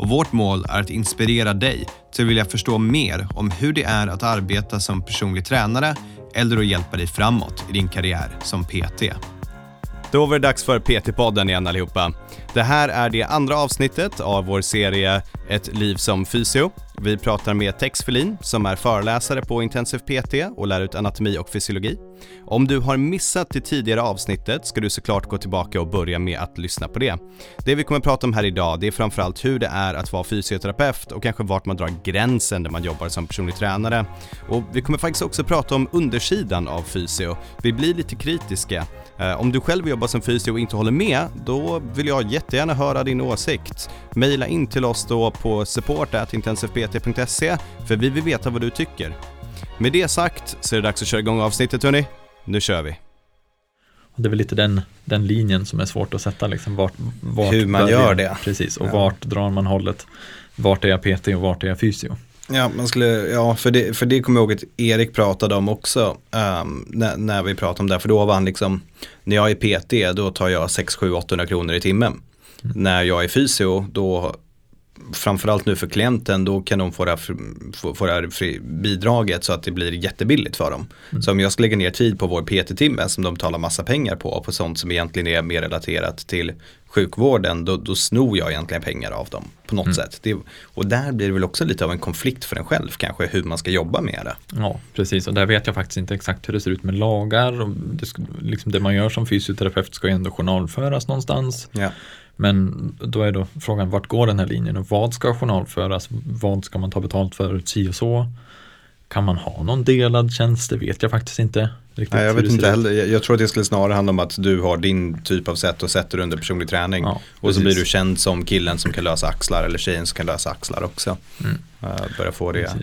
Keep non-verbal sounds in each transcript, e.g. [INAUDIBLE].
och vårt mål är att inspirera dig till att vilja förstå mer om hur det är att arbeta som personlig tränare eller att hjälpa dig framåt i din karriär som PT. Då var det dags för PT-podden igen allihopa. Det här är det andra avsnittet av vår serie Ett liv som fysio. Vi pratar med Tex Felin som är föreläsare på Intensiv PT och lär ut anatomi och fysiologi. Om du har missat det tidigare avsnittet ska du såklart gå tillbaka och börja med att lyssna på det. Det vi kommer att prata om här idag det är framförallt hur det är att vara fysioterapeut och kanske vart man drar gränsen när man jobbar som personlig tränare. Och vi kommer faktiskt också prata om undersidan av fysio. Vi blir lite kritiska. Eh, Om du själv jobbar som fysio och inte håller med, då vill jag jättegärna höra din åsikt. Maila in till oss då på support.intensivpt.se för vi vill veta vad du tycker. Med det sagt så är det dags att köra igång avsnittet hörni. Nu kör vi! Det är väl lite den, den linjen som är svårt att sätta, liksom vart, vart Hur man börjar- gör det. Precis, och Ja. vart drar man hållet? Vart är jag PT och vart är jag fysio? Ja, man skulle, ja för, det, för det kommer jag ihåg att Erik pratade om också ehm, när, när vi pratade om det. För då var han liksom, när jag är PT då tar jag 6, 7, 800 kronor i timmen. När jag är fysio då framförallt nu för klienten, då kan de få det här, få, få det här bidraget så att det blir jättebilligt för dem. Så om jag ska lägga ner tid på vår PT-timme som de betalar massa pengar på, på sånt som egentligen är mer relaterat till sjukvården, då, då snor jag egentligen pengar av dem på något sätt. Det, och där blir det väl också lite av en konflikt för en själv kanske, hur man ska jobba med det. Ja, precis. Och där vet jag faktiskt inte exakt hur det ser ut med lagar. Och det, liksom det man gör som fysioterapeut ska ju ändå journalföras någonstans. Ja. Men då är då frågan, vart går den här linjen och vad ska journalföras? Vad ska man ta betalt för? Si och så? Kan man ha någon delad tjänst? Det vet jag faktiskt inte. Riktigt Nej, jag vet inte heller. Jag, jag tror att det skulle snarare handla om att du har din typ av sätt och sätter under personlig träning. Ja, och så blir du känd som killen som kan lösa axlar eller tjejen som kan lösa axlar också. Mm. Uh, börja få det,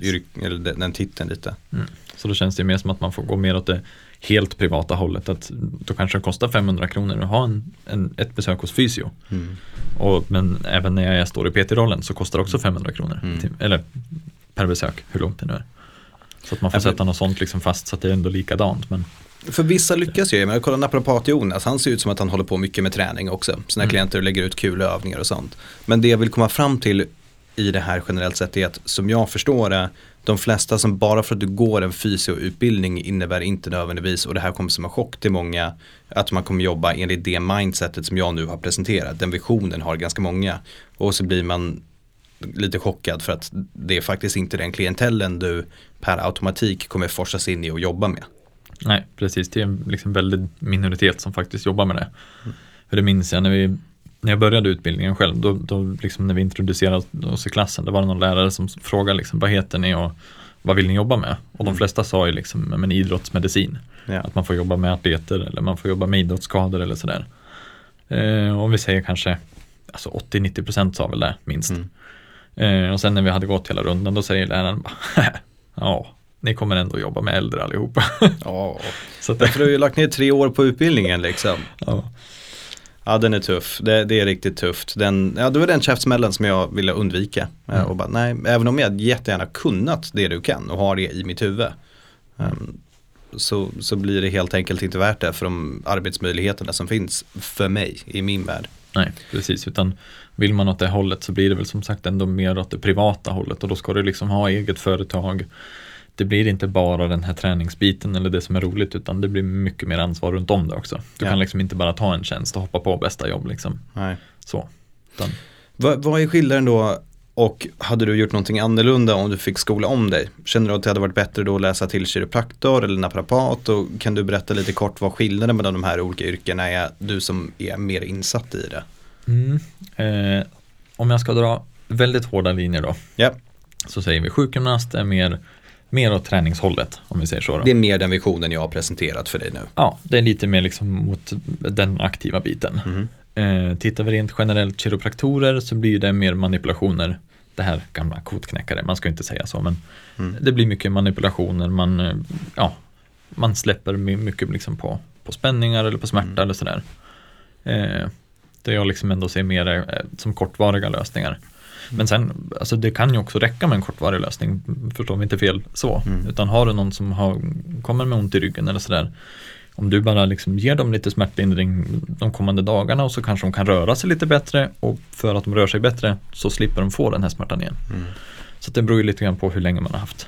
den titeln lite. Mm. Så då känns det mer som att man får gå mer åt det helt privata hållet. Att då kanske det kostar 500 kronor att ha en, en, ett besök hos fysio. Mm. Och, men även när jag står i PT-rollen så kostar det också 500 kronor. Mm. Till, eller per besök, hur långt det nu är. Så att man får sätta något sånt liksom fast så att det är ändå likadant. Men För vissa lyckas ju, men jag kollar naprapat Jonas, han ser ut som att han håller på mycket med träning också. Sina Mm. klienter lägger ut kul övningar och sånt. Men det jag vill komma fram till i det här generellt sett är att som jag förstår det, de flesta som bara för att du går en fysioutbildning innebär inte nödvändigtvis, och det här kommer som en chock till många, att man kommer jobba enligt det mindsetet som jag nu har presenterat. Den visionen har ganska många. Och så blir man lite chockad för att det är faktiskt inte den klientellen du per automatik kommer forsas in i och jobba med. nej, precis. Det är en liksom väldigt minoritet som faktiskt jobbar med det. För det minns jag när, vi, när jag började utbildningen själv. Då, då liksom när vi introducerade oss i klassen. Det var det någon lärare som frågade liksom, vad heter ni och vad vill ni jobba med? Och de flesta sa ju liksom, men idrottsmedicin. Ja. Att man får jobba med atleter eller man får jobba med idrottsskador eller sådär. Eh, och vi säger kanske alltså 80-90% sa väl det minst. Mm. Eh, och sen när vi hade gått hela rundan då säger läraren bara, [LAUGHS] ja, ni kommer ändå jobba med äldre allihopa. Ja, [LAUGHS] Så att, Därför har du ju lagt ner tre år på utbildningen liksom. ja, Ja den är tuff, det, det är riktigt tufft. Den, ja, det var den käftsmällen som jag ville undvika. Eh, Mm. Och bara, nej, även om jag jättegärna kunnat det du kan och har det i mitt huvud. ehm, så, så blir det helt enkelt inte värt det för de arbetsmöjligheterna som finns för mig i min värld. nej, precis, utan vill man åt det hållet så blir det väl som sagt ändå mer åt det privata hållet och då ska du liksom ha eget företag. Det blir inte bara den här träningsbiten eller det som är roligt utan det blir mycket mer ansvar runt om det också. Du Ja. kan liksom inte bara ta en tjänst och hoppa på bästa jobb liksom. Nej. Så. Utan, Vad, vad är skillnaden då och hade du gjort någonting annorlunda om du fick skola om dig? Känner du att det hade varit bättre då att läsa till kiropraktor eller naprapat? Och kan du berätta lite kort vad skillnaden mellan de här olika yrkena är? Du som är mer insatt i det. mm, eh, om jag ska dra väldigt hårda linjer då Ja, så säger vi sjukgymnast är mer, mer åt träningshållet om vi säger så. Då. det är mer den visionen jag har presenterat för dig nu. Ja, det är lite mer liksom mot den aktiva biten. Mhm. Eh, tittar vi rent generellt kiropraktorer så blir det mer manipulationer det här gamla kotknäckare, man ska inte säga så, men Mm. det blir mycket manipulationer, man, eh, ja, man släpper my- mycket liksom på, på spänningar eller på smärta Mm. eller sådär. Eh, det jag liksom ändå ser mer eh, som kortvariga lösningar. Men sen, alltså det kan ju också räcka med en kortvarig lösning, förstå mig inte fel så. Mm. Utan har du någon som har, kommer med ont i ryggen eller sådär, om du bara liksom ger dem lite smärtlindring de kommande dagarna och så kanske de kan röra sig lite bättre och för att de rör sig bättre så slipper de få den här smärtan igen. Mm. Så det beror ju lite grann på hur länge man har haft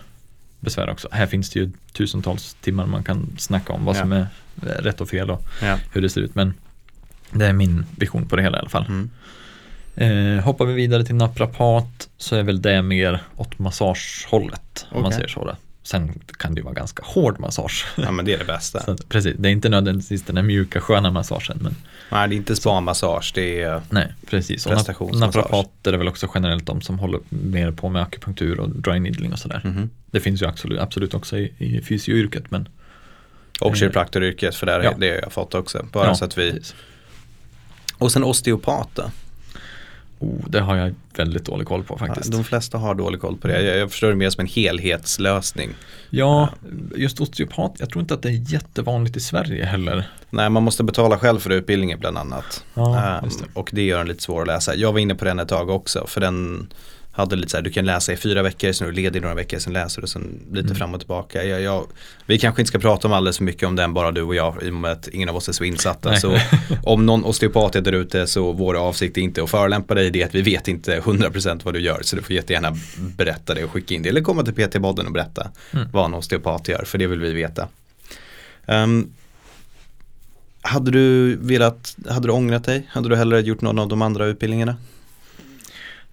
besvär också. Här finns det ju tusentals timmar man kan snacka om vad Ja. som är eh, rätt och fel och Ja. hur det ser ut. Men det är min vision på det hela i alla fall. Mm. Eh, hoppar vi vidare till naprapat så är väl det mer åt massagehållet om man Okej. säger så. Då. Sen kan det ju vara ganska hård massage. ja, men det är det bästa. [LAUGHS] Så precis, det är inte nödvändigtvis den där mjuka sköna massagen. Men Nej, det är inte spa-massage, det är nej, precis. Och naprapater är väl också generellt de som håller mer på med akupunktur och dry needling och sådär. Mhm. Det finns ju absolut, absolut också i, i fysioyrket men Och Eh, kiropraktoryrket, för där, ja. det har jag fått också. Bara ja, så att vi... precis. Och sen osteopat då? Oh, det har jag väldigt dålig koll på faktiskt. Ja, de flesta har dålig koll på det. Jag, jag förstår det mer som en helhetslösning. Ja, just osteopat, jag tror inte att det är jättevanligt i Sverige heller. Nej, man måste betala själv för utbildningen bland annat. Ja, just det. och det gör den lite svår att läsa. Jag var inne på den ett tag också, för den hade lite så här, du kan läsa i fyra veckor, sen är du ledig några veckor, sen läser du, sen lite Mm. fram och tillbaka. Jag, jag, vi kanske inte ska prata om alldeles för mycket om den, bara du och jag, i och med att ingen av oss är så insatta. Nej. Så [LAUGHS] om någon osteopat är där ute så vår avsikt är inte att förolämpa dig, det är att vi vet inte 100% vad du gör. Så du får jättegärna berätta det och skicka in det. Eller komma till PT-podden och berätta Mm. vad en osteopat gör, för det vill vi veta. Ehm, hade du velat, hade du ångrat dig? Hade du hellre gjort någon av de andra utbildningarna?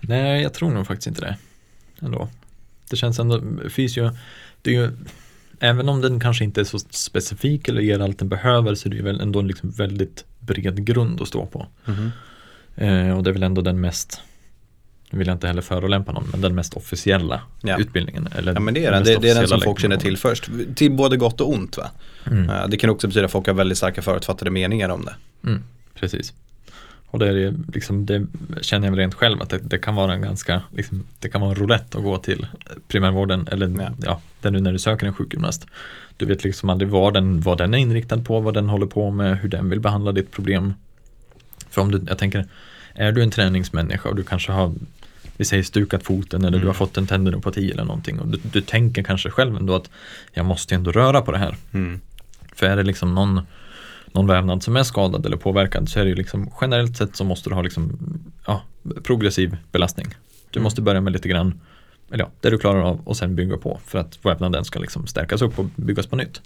Nej, jag tror nog faktiskt inte det. Ändå. Det känns ändå, fysio, det är ju, även om den kanske inte är så specifik eller ger allt den behöver så är det ju väl ändå en liksom väldigt bred grund att stå på. Eh, och det är väl ändå den mest, nu vill jag inte heller förolämpa någon, men den mest officiella Ja. utbildningen. Eller Ja men det är den, det, det är den som folk känner till först. Till både gott och ont va? Mm. Eh, Det kan också betyda att folk har väldigt starka förutfattade meningar om det. Mm, precis. Och det, är det, liksom, det känner jag rent själv att det, det kan vara en ganska, liksom, det kan vara en roulette att gå till primärvården eller Ja. ja. där nu när du söker en sjukgymnast. Du vet liksom aldrig vad den, vad den är inriktad på, vad den håller på med, hur den vill behandla ditt problem. För om du, jag tänker, är du en träningsmänniska och du kanske har, vi säger stukat foten eller du Mm. har fått en tendinopati eller någonting och du, du tänker kanske själv ändå att jag måste ändå röra på det här. Mm. För är det liksom någon, någon vävnad som är skadad eller påverkad så är det ju liksom generellt sett så måste du ha liksom, ja, progressiv belastning. Du Mm. måste börja med lite grann, eller ja, det du klarar av och sen bygga på för att vävnaden ska liksom stärkas upp och byggas på nytt.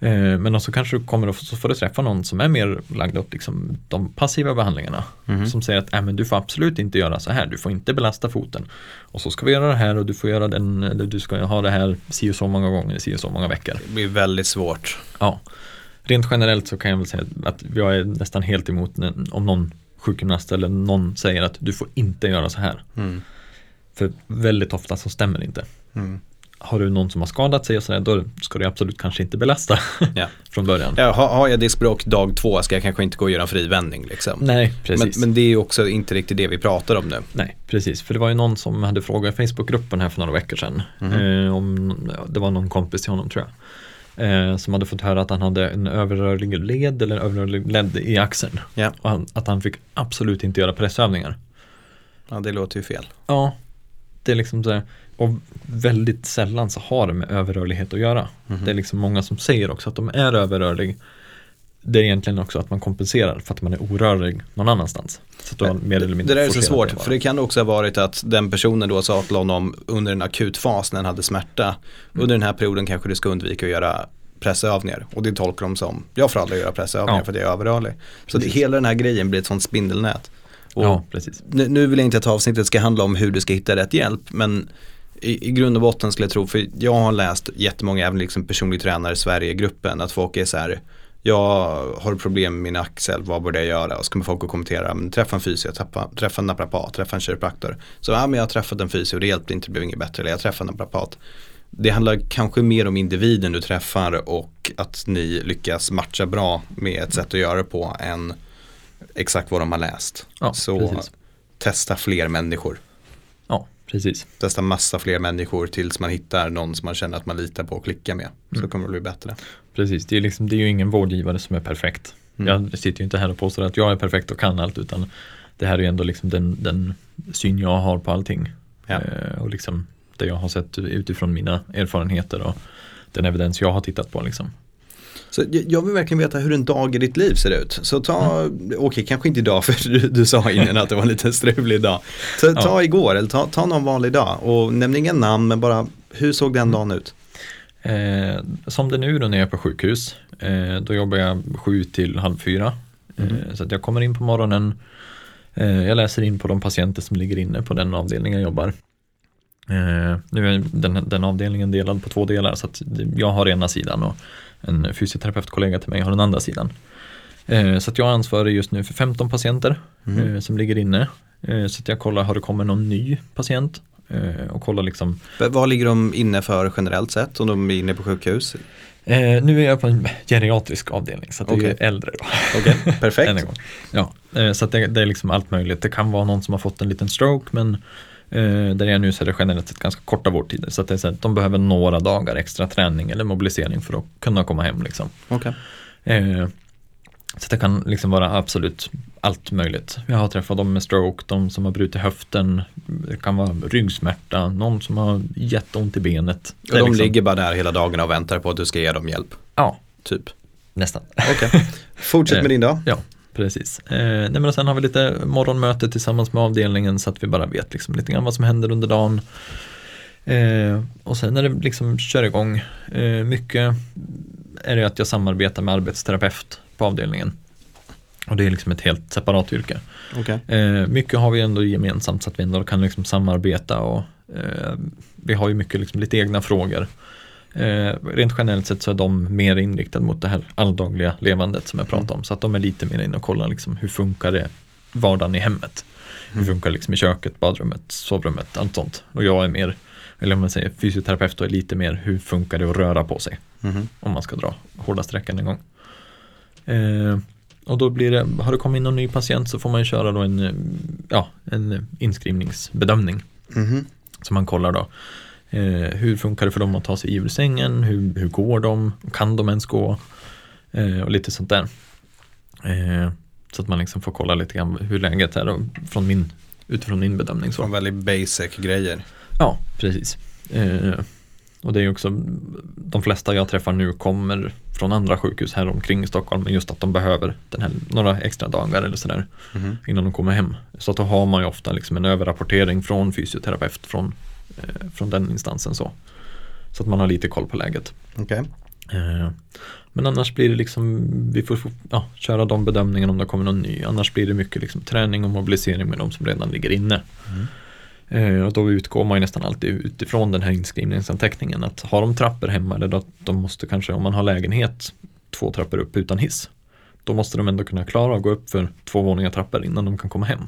Eh, men också kanske du kommer att få, så får du träffa någon som är mer lagd åt liksom de passiva behandlingarna. Mhm. Som säger att äh, men du får absolut inte göra så här, du får inte belasta foten. Och så ska vi göra det här och du får göra den, eller du ska ha det här si och så många gånger, si och så många veckor. Det blir väldigt svårt. Ja, rent generellt så kan jag väl säga att jag är nästan helt emot om någon sjukgymnast eller någon säger att du får inte göra så här. Mm. För väldigt ofta så stämmer det inte. Mm. Har du någon som har skadat sig och sådär, då ska du absolut kanske inte belasta [LAUGHS] Ja. från början. Ja, har, har jag diskbråck dag två ska jag kanske inte gå och göra en frivändning liksom. Nej, Men, precis. men det är ju också inte riktigt det vi pratar om nu. Nej, precis. För det var ju någon som hade frågat i Facebookgruppen här för några veckor sedan. Mhm. Eh, om, ja, det var någon kompis till honom tror jag. Eh, som hade fått höra att han hade en överrörlig led eller överrörlig led i axeln. Ja. Och han, att han fick absolut inte göra pressövningar. Ja, det låter ju fel. Ja, det är liksom så här, och väldigt sällan så har det med överrörlighet att göra. Mhm. Det är liksom många som säger också att de är överrörlig. Det är egentligen också att man kompenserar för att man är orörlig någon annanstans. Så har mer eller mindre Det där är så svårt, för det kan också ha varit att den personen då sa till honom under en akut fas när han hade smärta. Mm. Under den här perioden kanske du ska undvika att göra pressövningar. Och det tolkar de som, jag får aldrig göra pressövningar Ja. för jag är överrörlig. Så det, hela den här grejen blir ett sånt spindelnät. Och Ja, precis. nu, nu vill jag inte att avsnittet ska handla om hur du ska hitta rätt hjälp, men i, i grund och botten skulle jag tro, för jag har läst jättemånga, även liksom personlig tränare Sverige-gruppen, att folk är så här, jag har problem med min axel, vad borde jag göra? Och så kommer folk att kommentera, men träffa en fysio, träffa, träffa en naprapat, träffa en kiropraktor. Så ja, men jag har träffat en fysio, det hjälpte inte, det blev inget bättre, eller jag träffade en naprapat. Det handlar kanske mer om individen du träffar och att ni lyckas matcha bra med ett sätt att göra det på än exakt vad de har läst. Ja, så precis. testa fler människor. Precis. Testa massa fler människor tills man hittar någon som man känner att man litar på och klickar med. Så Mm. kommer det bli bättre. Precis, det är, liksom, det är ju ingen vårdgivare som är perfekt. Mm. Jag sitter ju inte här och påstår att jag är perfekt och kan allt utan det här är ju ändå liksom den, den syn jag har på allting. Ja. Eh, och liksom det jag har sett utifrån mina erfarenheter och den evidens jag har tittat på. Liksom. Så jag- vill verkligen veta hur en dag i ditt liv ser ut. Så ta, okej kanske inte idag [LAUGHS] för du, du sa innan att det var en lite strulig dag. Ta, ta igår eller ta, ta någon vanlig dag och nämn inga namn men bara hur såg den dagen ut? Eh, som det är nu då när jag är på sjukhus, eh, då jobbar jag sju till halv fyra. Mm. Eh, så att jag kommer in på morgonen, eh, jag läser in på de patienter som ligger inne på den avdelningen jag jobbar. Eh, nu är den, den avdelningen delad på två delar så att jag har ena sidan och en fysioterapeutkollega till mig har den andra sidan. Eh, så att jag är ansvarig just nu för 15 patienter Mm. eh, som ligger inne. Så att jag kollar, har det kommit någon ny patient? Och kollar liksom Vad ligger de inne för generellt sett om de är inne på sjukhus? Eh, nu är jag på en geriatrisk avdelning så det är ju Okej. äldre då. [LAUGHS] Än perfekt. Ja, eh, så det, det är liksom allt möjligt. Det kan vara någon som har fått en liten stroke men eh, där jag nu så är det generellt sett ganska korta vårdtider. Så att det är så att de behöver några dagar extra träning eller mobilisering för att kunna komma hem. Liksom. Okej. Eh, så det kan liksom vara absolut allt möjligt. Jag har träffat dem med stroke, de som har brutit höften, det kan vara ryggsmärta, någon som har jätteont i benet. Och de liksom- ligger bara där hela dagarna och väntar på att du ska ge dem hjälp. Ja, Typ. nästan. Okej. Fortsätt [LAUGHS] med din dag. Ja, precis. Eh, nej men sen har vi lite morgonmöte tillsammans med avdelningen så att vi bara vet liksom lite grann vad som händer under dagen. Eh, och sen när det liksom kör igång, eh, mycket är det att jag samarbetar med arbetsterapeut på avdelningen. Och det är liksom ett helt separat yrke. Okej. Eh, mycket har vi ändå gemensamt så att vi ändå kan liksom samarbeta och eh, vi har ju mycket liksom lite egna frågor. Eh, rent generellt sett så är de mer inriktade mot det här alldagliga levandet som jag pratade om. Så att de är lite mer inne och kollar liksom hur funkar det vardagen i hemmet. Hur funkar det liksom i köket, badrummet, sovrummet, allt sånt. Och jag är mer, eller om man säger fysioterapeut och är lite mer hur funkar det att röra på sig. Mhm. Om man ska dra hårda sträckan en gång. Eh, och då blir det, har det kommit in någon ny patient så får man köra då en, eh, ja, en inskrivningsbedömning. Mhm. Så man kollar då. Eh, hur funkar det för dem att ta sig ur sängen? Hur, hur går de? Kan de ens gå? Eh, och lite sånt där. Eh, så att man liksom får kolla lite grann hur läget är då, från min, utifrån min bedömning. Så. Från väldigt basic grejer. Ja, precis. Eh, och det är också, de flesta jag träffar nu kommer från andra sjukhus här omkring i Stockholm, men just att de behöver den här, några extra dagar eller sådär Mhm. innan de kommer hem. Så att då har man ju ofta liksom en överrapportering från fysioterapeut från, från den instansen så. Så att man har lite koll på läget. Okej. Eh, men annars blir det liksom, vi får ja, köra de bedömningarna om det kommer någon ny. Annars blir det mycket liksom träning och mobilisering med de som redan ligger inne. Eh, och då utgår man nästan alltid utifrån den här inskrivningsanteckningen att har de trappor hemma eller att de måste kanske, om man har lägenhet, två trappor upp utan hiss. Då måste de ändå kunna klara att gå upp för två våningar trappor innan de kan komma hem.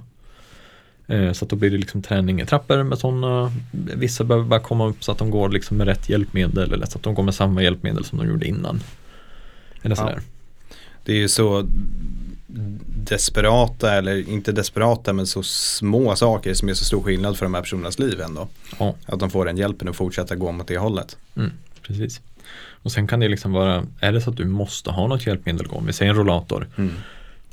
Eh, så att då blir det liksom träning i trappor med sådana, vissa behöver bara komma upp så att de går liksom med rätt hjälpmedel eller så att de går med samma hjälpmedel som de gjorde innan. Eller Ja. sådär. Det är ju så desperata eller inte desperata men så små saker som är så stor skillnad för de här personernas liv ändå. Ja. Att de får den hjälpen att fortsätta gå mot det hållet. Mm, precis. Och sen kan det liksom vara, är det så att du måste ha något hjälpmedel gå, vi säger en rollator, Mm.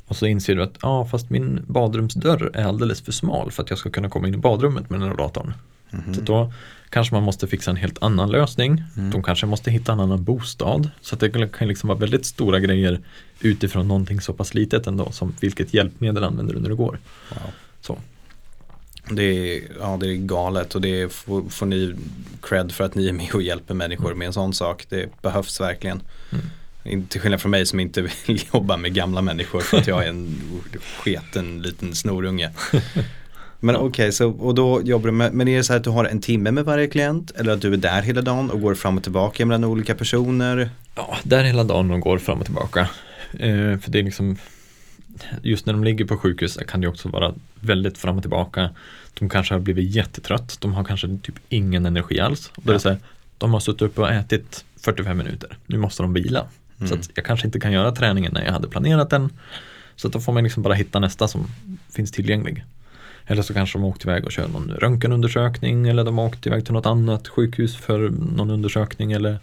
Och så inser du att ja, fast min badrumsdörr är alldeles för smal för att jag ska kunna komma in i badrummet med den rollatorn. Mhm. Så då kanske man måste fixa en helt annan lösning. Mm. De kanske måste hitta en annan bostad. Så det kan liksom vara väldigt stora grejer utifrån någonting så pass litet ändå som vilket hjälpmedel använder du när du går. Wow. Så. Det är, ja, det är galet och det får, får ni cred för att ni är med och hjälper människor med en sån sak. Det behövs verkligen. Mm. Till skillnad från mig som inte vill [LAUGHS] jobba med gamla människor för att jag är en sketen liten snorunge. [LAUGHS] Men okej, så och då jobbar du med, men är det så här att du har en timme med varje klient eller att du är där hela dagen och går fram och tillbaka mellan olika personer? Ja, där hela dagen och går fram och tillbaka. Eh, för det är liksom Just när de ligger på sjukhus kan det också vara väldigt fram och tillbaka. De kanske har blivit jättetrött. De har kanske typ ingen energi alls. Då är det så här, de har suttit upp och ätit 45 minuter. Nu måste de vila. Mm. Så jag kanske inte kan göra träningen när jag hade planerat den. Så att då får man liksom bara hitta nästa som finns tillgänglig. Eller så kanske de har åkt iväg och kör någon röntgenundersökning eller de har åkt iväg till något annat sjukhus för någon undersökning eller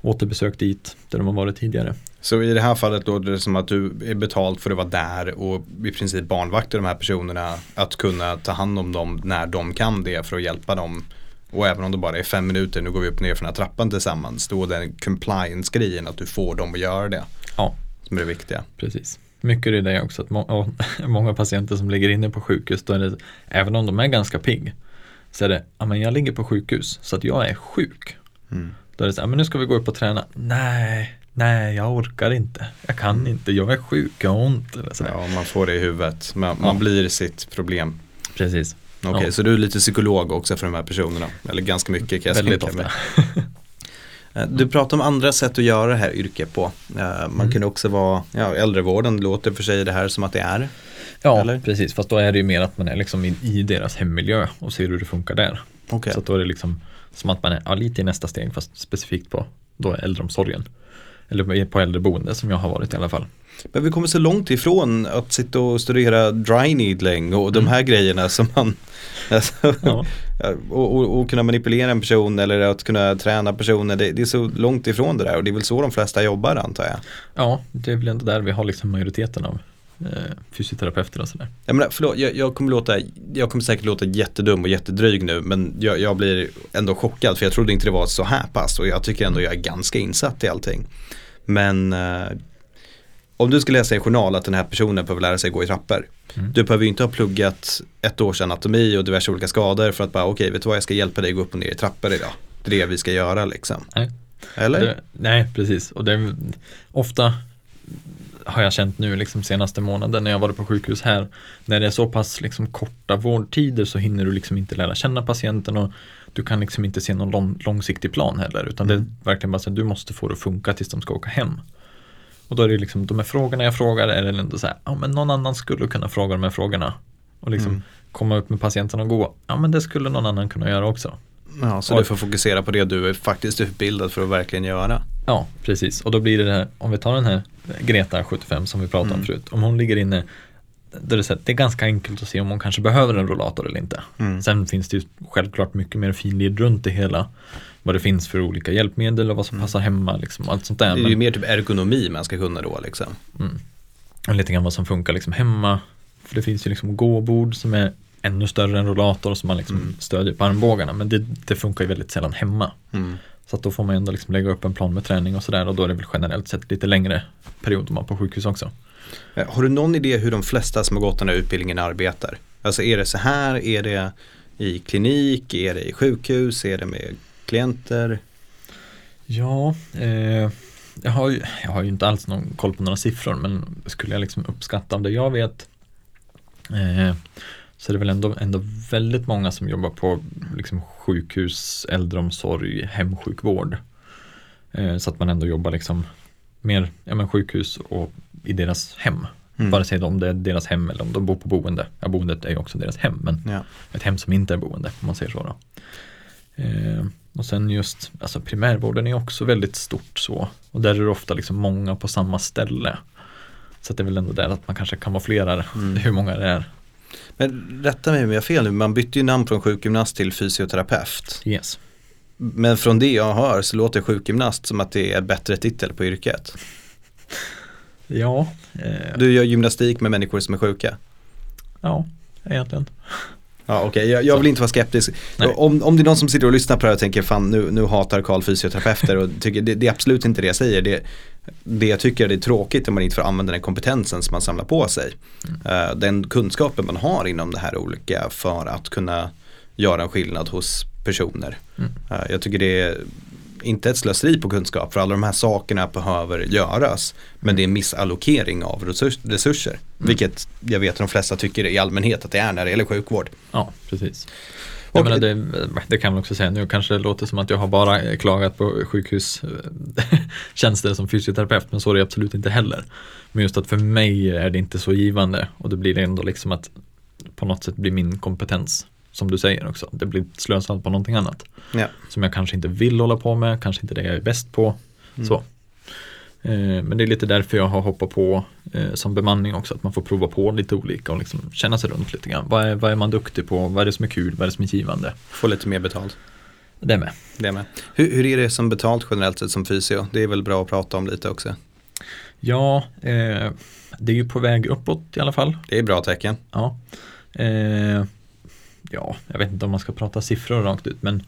återbesök dit där de har varit tidigare. Så i det här fallet låter det som att du är betalt för att vara där och i princip barnvakta de här personerna att kunna ta hand om dem när de kan det för att hjälpa dem. Och även om det bara är fem minuter, nu går vi upp ner för den här trappan tillsammans, då är den compliance-grejen att du får dem att göra det. Ja. Som är det viktiga. Precis. Mycket är det också att må [LAUGHS] många patienter som ligger inne på sjukhus, då är det, även om de är ganska pigg, så är det, ja men jag ligger på sjukhus så att jag är sjuk. Mm. Då är det så här, men nu ska vi gå upp och träna. Nej, nej, jag orkar inte. Jag kan inte, jag är sjuk, jag har ont. Eller så. Ja, man får det i huvudet. Man, man Ja. blir sitt problem. Precis. Okej, Ja. så du är lite psykolog också för de här personerna. Eller ganska mycket kan jag Väldigt ofta. [LAUGHS] Eh, Du pratar om andra sätt att göra det här yrket på. Eh, Man Mm. kan också vara, ja, äldrevården låter för sig det här som att det är. Ja, Eller? precis. Fast då är det ju mer att man är liksom i, i deras hemmiljö och ser hur det funkar där. Okej. Så då är det liksom som att man är ja, lite i nästa steg fast specifikt på då äldreomsorgen. Eller på äldreboende som jag har varit i alla fall. Men vi kommer så långt ifrån att sitta och studera dry needling och de här grejerna som man [LAUGHS] alltså, Ja. och, och, och kunna manipulera en person eller att kunna träna personer. Det, det är så långt ifrån det där och det är väl så de flesta jobbar antar jag. Ja, det är väl ändå där vi har liksom majoriteten av eh, fysioterapeuter och sådär. Jag, menar, förlåt, jag, jag, kommer låta, jag kommer säkert låta jättedum och jättedryg nu men jag, jag blir ändå chockad för jag trodde inte det var så här pass och jag tycker ändå jag är ganska insatt i allting. Men eh, om du ska läsa i en journal att den här personen behöver lära sig gå i trappor. Mm. Du behöver ju inte ha pluggat ett års anatomi och diverse olika skador för att bara okej, vet du vad, jag ska hjälpa dig gå upp och ner i trappor idag. Det är det vi ska göra liksom. Nej. Eller? Det, nej, precis. Och det är ofta har jag känt nu liksom senaste månaden när jag varit på sjukhus här. När det är så pass liksom korta vårdtider så hinner du liksom inte lära känna patienten och du kan liksom inte se någon lång, långsiktig plan heller. Utan det är verkligen bara så att du måste få det att funka tills de ska åka hem. Och då är det liksom de här frågorna jag frågar är det ändå så här, ja men någon annan skulle kunna fråga de här frågorna. Och liksom Mm. komma upp med patienten och gå, ja men det skulle någon annan kunna göra också. Ja, så Och- du får fokusera på det du är faktiskt utbildad för att verkligen göra. Ja, precis. Och då blir det det här, om vi tar den här Greta 75 som vi pratade om Mm. förut. Om hon ligger inne, då är det, här, det är ganska enkelt att se om hon kanske behöver en rollator eller inte. Mm. Sen finns det ju självklart mycket mer finlir runt det hela. Vad det finns för olika hjälpmedel och vad som passar hemma, liksom, allt sånt där. Mm. Det är ju mer typ ergonomi man ska kunna då liksom. mm, och lite grann vad som funkar liksom hemma. För det finns ju liksom gåbord som är ännu större än rollator som man liksom Mm. stödjer på armbågarna. Men det, det funkar ju väldigt sällan hemma. Mm. Så att då får man ändå liksom lägga upp en plan med träning och sådär och då är det väl generellt sett lite längre perioder man på sjukhus också. Eh, Har du någon idé hur de flesta som har gått den här utbildningen arbetar? Alltså är det så här, är det i klinik, är det i sjukhus, är det med klienter? Ja, eh, jag, har ju, jag har ju inte alls någon koll på några siffror men skulle jag liksom uppskatta av det jag vet eh, så är det väl ändå, ändå väldigt många som jobbar på liksom sjukhus, äldreomsorg, hemsjukvård. Eh, så att man ändå jobbar liksom mer ja, men sjukhus och i deras hem. Mm. Vare sig om det är deras hem eller om de bor på boende. Ja, boendet är ju också deras hem, men Ja. ett hem som inte är boende om man säger så. Då. Eh, och sen just, alltså primärvården är också väldigt stort så. Och där är det ofta liksom många på samma ställe. Så att det är väl ändå där att man kanske kan vara flera, Mm. hur många det är. Men rätta mig om jag har fel nu, man bytte ju namn från sjukgymnast till fysioterapeut. Yes. Men från det jag hör så låter sjukgymnast som att det är bättre titel på yrket. Ja, eh, Du gör gymnastik med människor som är sjuka. ja, egentligen. Ja, okej, jag, jag vill inte vara skeptisk. Nej. Om, om det är någon som sitter och lyssnar på det här och tänker fan nu, nu hatar Karl fysioterapeuter och tycker det, det är absolut inte det jag säger. Det, det jag tycker är tråkigt om man inte får använda den kompetensen som man samlar på sig. Eh, den kunskapen man har inom det här olika för att kunna göra en skillnad hos personer. Mm. Eh, jag tycker det är inte ett slöseri på kunskap för alla de här sakerna behöver göras. Men det är missallokering av resurs, resurser. Vilket jag vet att de flesta tycker i allmänhet att det är när det gäller sjukvård. Ja, precis. Jag menar, det, det kan man också säga, nu kanske det låter som att jag har bara klagat på sjukhustjänster [LAUGHS] som fysioterapeut, men så är det absolut inte heller. Men just att för mig är det inte så givande och det blir ändå liksom att på något sätt blir min kompetens, som du säger också, det blir slösat på någonting annat. Ja. Som jag kanske inte vill hålla på med, kanske inte det jag är bäst på. Mm. Så. Eh, men det är lite därför jag har hoppat på eh, som bemanning också, att man får prova på lite olika och liksom känna sig runt lite grann. Vad är, vad är man duktig på? Vad är det som är kul? Vad är det som är givande? Få lite mer betalt. Det är med. Det med. Hur, hur är det som betalt generellt sett som fysio? Det är väl bra att prata om lite också. Ja, eh, det är ju på väg uppåt i alla fall. Det är bra tecken. Ja. Eh, ja, jag vet inte om man ska prata siffror rakt ut, men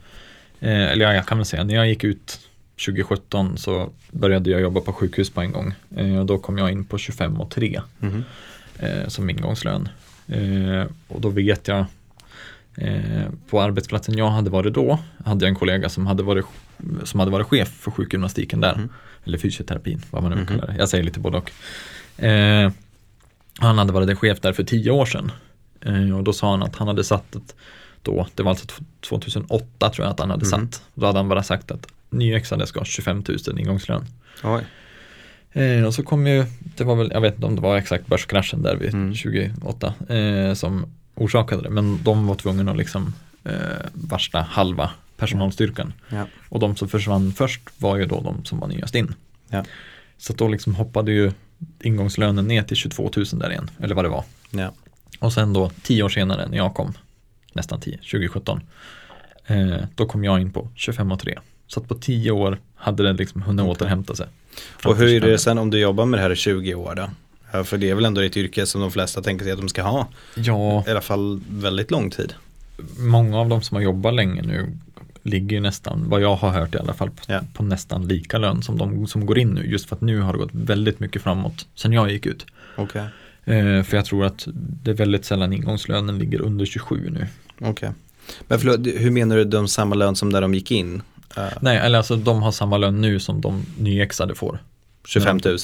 eh, eller ja, jag kan väl säga, när jag gick ut 2017 så började jag jobba på sjukhus på en gång. Eh, och då kom jag in på 25 och 3 Mhm. eh, som ingångslön. Eh, och då vet jag eh, på arbetsplatsen jag hade varit då hade jag en kollega som hade varit, som hade varit chef för sjukgymnastiken där. Mhm. Eller fysioterapin, vad man nu Mhm. kallar det. Jag säger lite både och. Eh, han hade varit chef där för tio år sedan. Eh, och då sa han att han hade satt ett, då, det var alltså t- 2008 tror jag att han hade Mhm. satt. Då hade han bara sagt att nyexade ska ha 25 000 ingångslön. Oj. Eh, och så kom ju, det var väl, jag vet inte om det var exakt börskraschen där vid Mm. 28 eh, som orsakade det. Men de var tvungna att liksom eh, varsla halva personalstyrkan. Ja. Och de som försvann först var ju då de som var nyast in. Ja. Så då liksom hoppade ju ingångslönen ner till 22 000 där igen, eller vad det var. Ja. Och sen då tio år senare när jag kom, nästan 10, 2017, eh, då kom jag in på 25 och 3. Så att på tio år hade det liksom hunnit Okej. återhämta sig. Och hur är det 25. sen om du jobbar med det här i 20 år då? Ja, för det är väl ändå ett yrke som de flesta tänker sig att de ska ha. Ja, I alla fall väldigt lång tid. många av de som har jobbat länge nu ligger ju nästan, vad jag har hört i alla fall, på, Ja. på nästan lika lön som de som går in nu. Just för att nu har det gått väldigt mycket framåt sen jag gick ut. Okej. Eh, för jag tror att det är väldigt sällan ingångslönen ligger under 27 nu. Okej. Men förlåt, hur menar du de samma lön som när de gick in? Eh, Nej, eller alltså de har samma lön nu som de nyexade får. 25 000?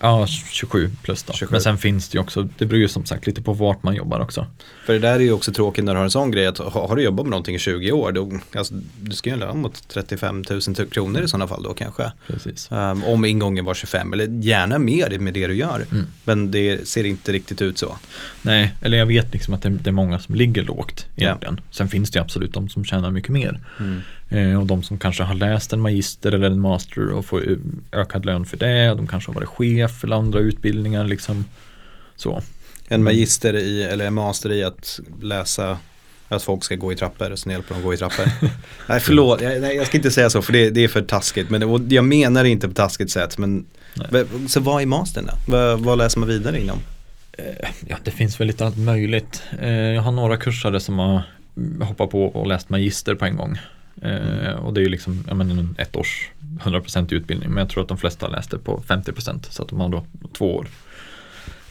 Ja, 27 plus då. 27. Men sen finns det ju också, det beror ju som sagt lite på vart man jobbar också. För det där är ju också tråkigt när du har en sån grej att har du jobbat med någonting i 20 år, då, alltså, du ska ju ha lön mot 35 000 kronor i sådana fall då kanske. Precis. Um, om ingången var 25 eller gärna mer med det du gör. Mm. Men det ser inte riktigt ut så. Nej, eller jag vet liksom att det, det är många som ligger lågt Ja. egentligen. Sen finns det ju absolut de som tjänar mycket mer. Mm. Eh, och de som kanske har läst en magister eller en master och får ökad lön för det. De kanske har varit chef eller andra utbildningar liksom. Så. En magister i, eller en master i att läsa att folk ska gå i trappor och sen hjälper de att gå i trappor. [LAUGHS] nej förlåt, jag, nej, jag ska inte säga så för det, det är för taskigt. Men det, jag menar det inte på taskigt sätt. Men, Nej. så vad är mastern då? Vad, vad läser man vidare inom? Eh, ja, det finns väl lite allt möjligt. Eh, jag har några kursare som har hoppat på och läst magister på en gång. Eh, och det är ju liksom, jag menar en ett års 100% utbildning. Men jag tror att de flesta läste på 50% så att de har då två år.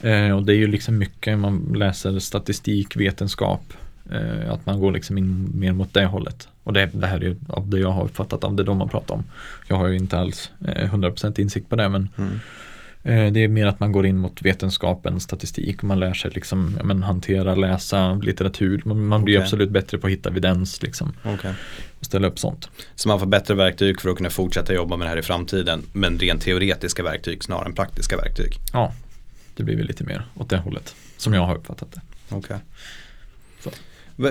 Eh, och det är ju liksom mycket, man läser statistik, vetenskap. Eh, att man går liksom in mer mot det hållet. Och det, det här är ju av det jag har uppfattat av det de har pratat om. Jag har ju inte alls eh, 100% insikt på det men Mm. Eh, Det är mer att man går in mot vetenskapen, statistik, man lär sig liksom, men, hantera, läsa litteratur. Man, man blir Okej. absolut bättre på att hitta evidens liksom, Okay. och ställa upp sånt. Så man får bättre verktyg för att kunna fortsätta jobba med det här i framtiden. Men rent teoretiska verktyg snarare än praktiska verktyg. Ja, det blir väl lite mer åt det hållet, som jag har uppfattat det. Okay.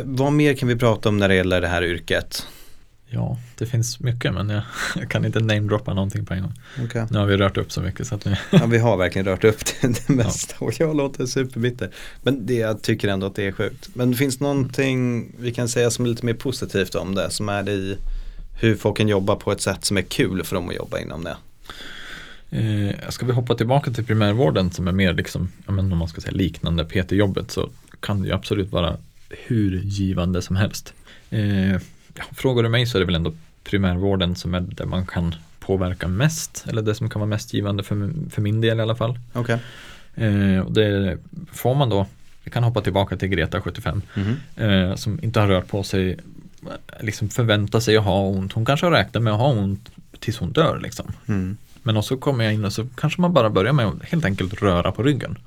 Vad mer kan vi prata om när det gäller det här yrket? Ja, det finns mycket men jag, [LAUGHS] jag kan inte namedroppa någonting på en gång. Okay. Nu har vi rört upp så mycket så att nu, Ja, vi har verkligen rört upp det, det mesta och jag låter superbitter. Men det, jag tycker ändå att det är sjukt. Men det finns någonting vi kan säga som är lite mer positivt om det, som är i hur folk kan jobba på ett sätt som är kul för dem att jobba inom det. eh, ska vi hoppa tillbaka till primärvården som är mer liksom, ja, men om man ska säga liknande PT-jobbet så kan det ju absolut vara hur givande som helst. Eh, ja, frågar du mig så är det väl ändå primärvården som är där man kan påverka mest eller det som kan vara mest givande för, för min del i alla fall. Okej. Eh, och det får man då, vi kan hoppa tillbaka till Greta 75 Mhm. eh, som inte har rört på sig, liksom förväntar sig att ha ont. Hon kanske har räknat med att ha ont tills hon dör liksom. Mm. Men så kommer jag in och så kanske man bara börjar med att helt enkelt röra på ryggen.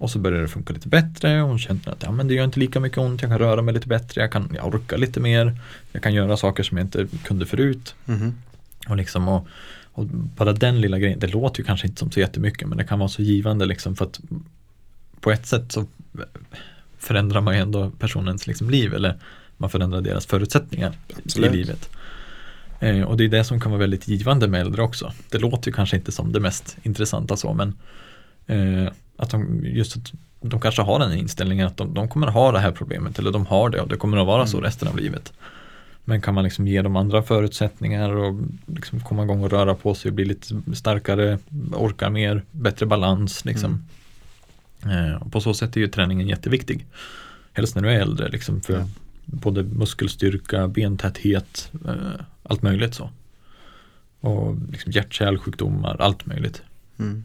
Och så börjar det funka lite bättre och hon känner att ja, men det gör inte lika mycket ont, jag kan röra mig lite bättre, jag kan jag orkar lite mer, jag kan göra saker som jag inte kunde förut. Mhm. Och, liksom, och, och bara den lilla grejen, det låter ju kanske inte som så jättemycket men det kan vara så givande liksom för att på ett sätt så förändrar man ju ändå personens liksom liv eller man förändrar deras förutsättningar Absolut. i livet. Eh, och det är det som kan vara väldigt givande med äldre också. Det låter ju kanske inte som det mest intressanta så men eh, att de just att de kanske har den inställningen att de, de kommer ha det här problemet eller de har det och det kommer att vara så Mm. resten av livet. Men kan man liksom ge dem andra förutsättningar och liksom komma igång och röra på sig och bli lite starkare, orka mer, bättre balans liksom. Eh, och på så sätt är ju träningen jätteviktig. Helst när du är äldre liksom för Ja. både muskelstyrka, bentäthet, eh, allt möjligt så. Och liksom hjärt-kärlsjukdomar, allt möjligt. Mm.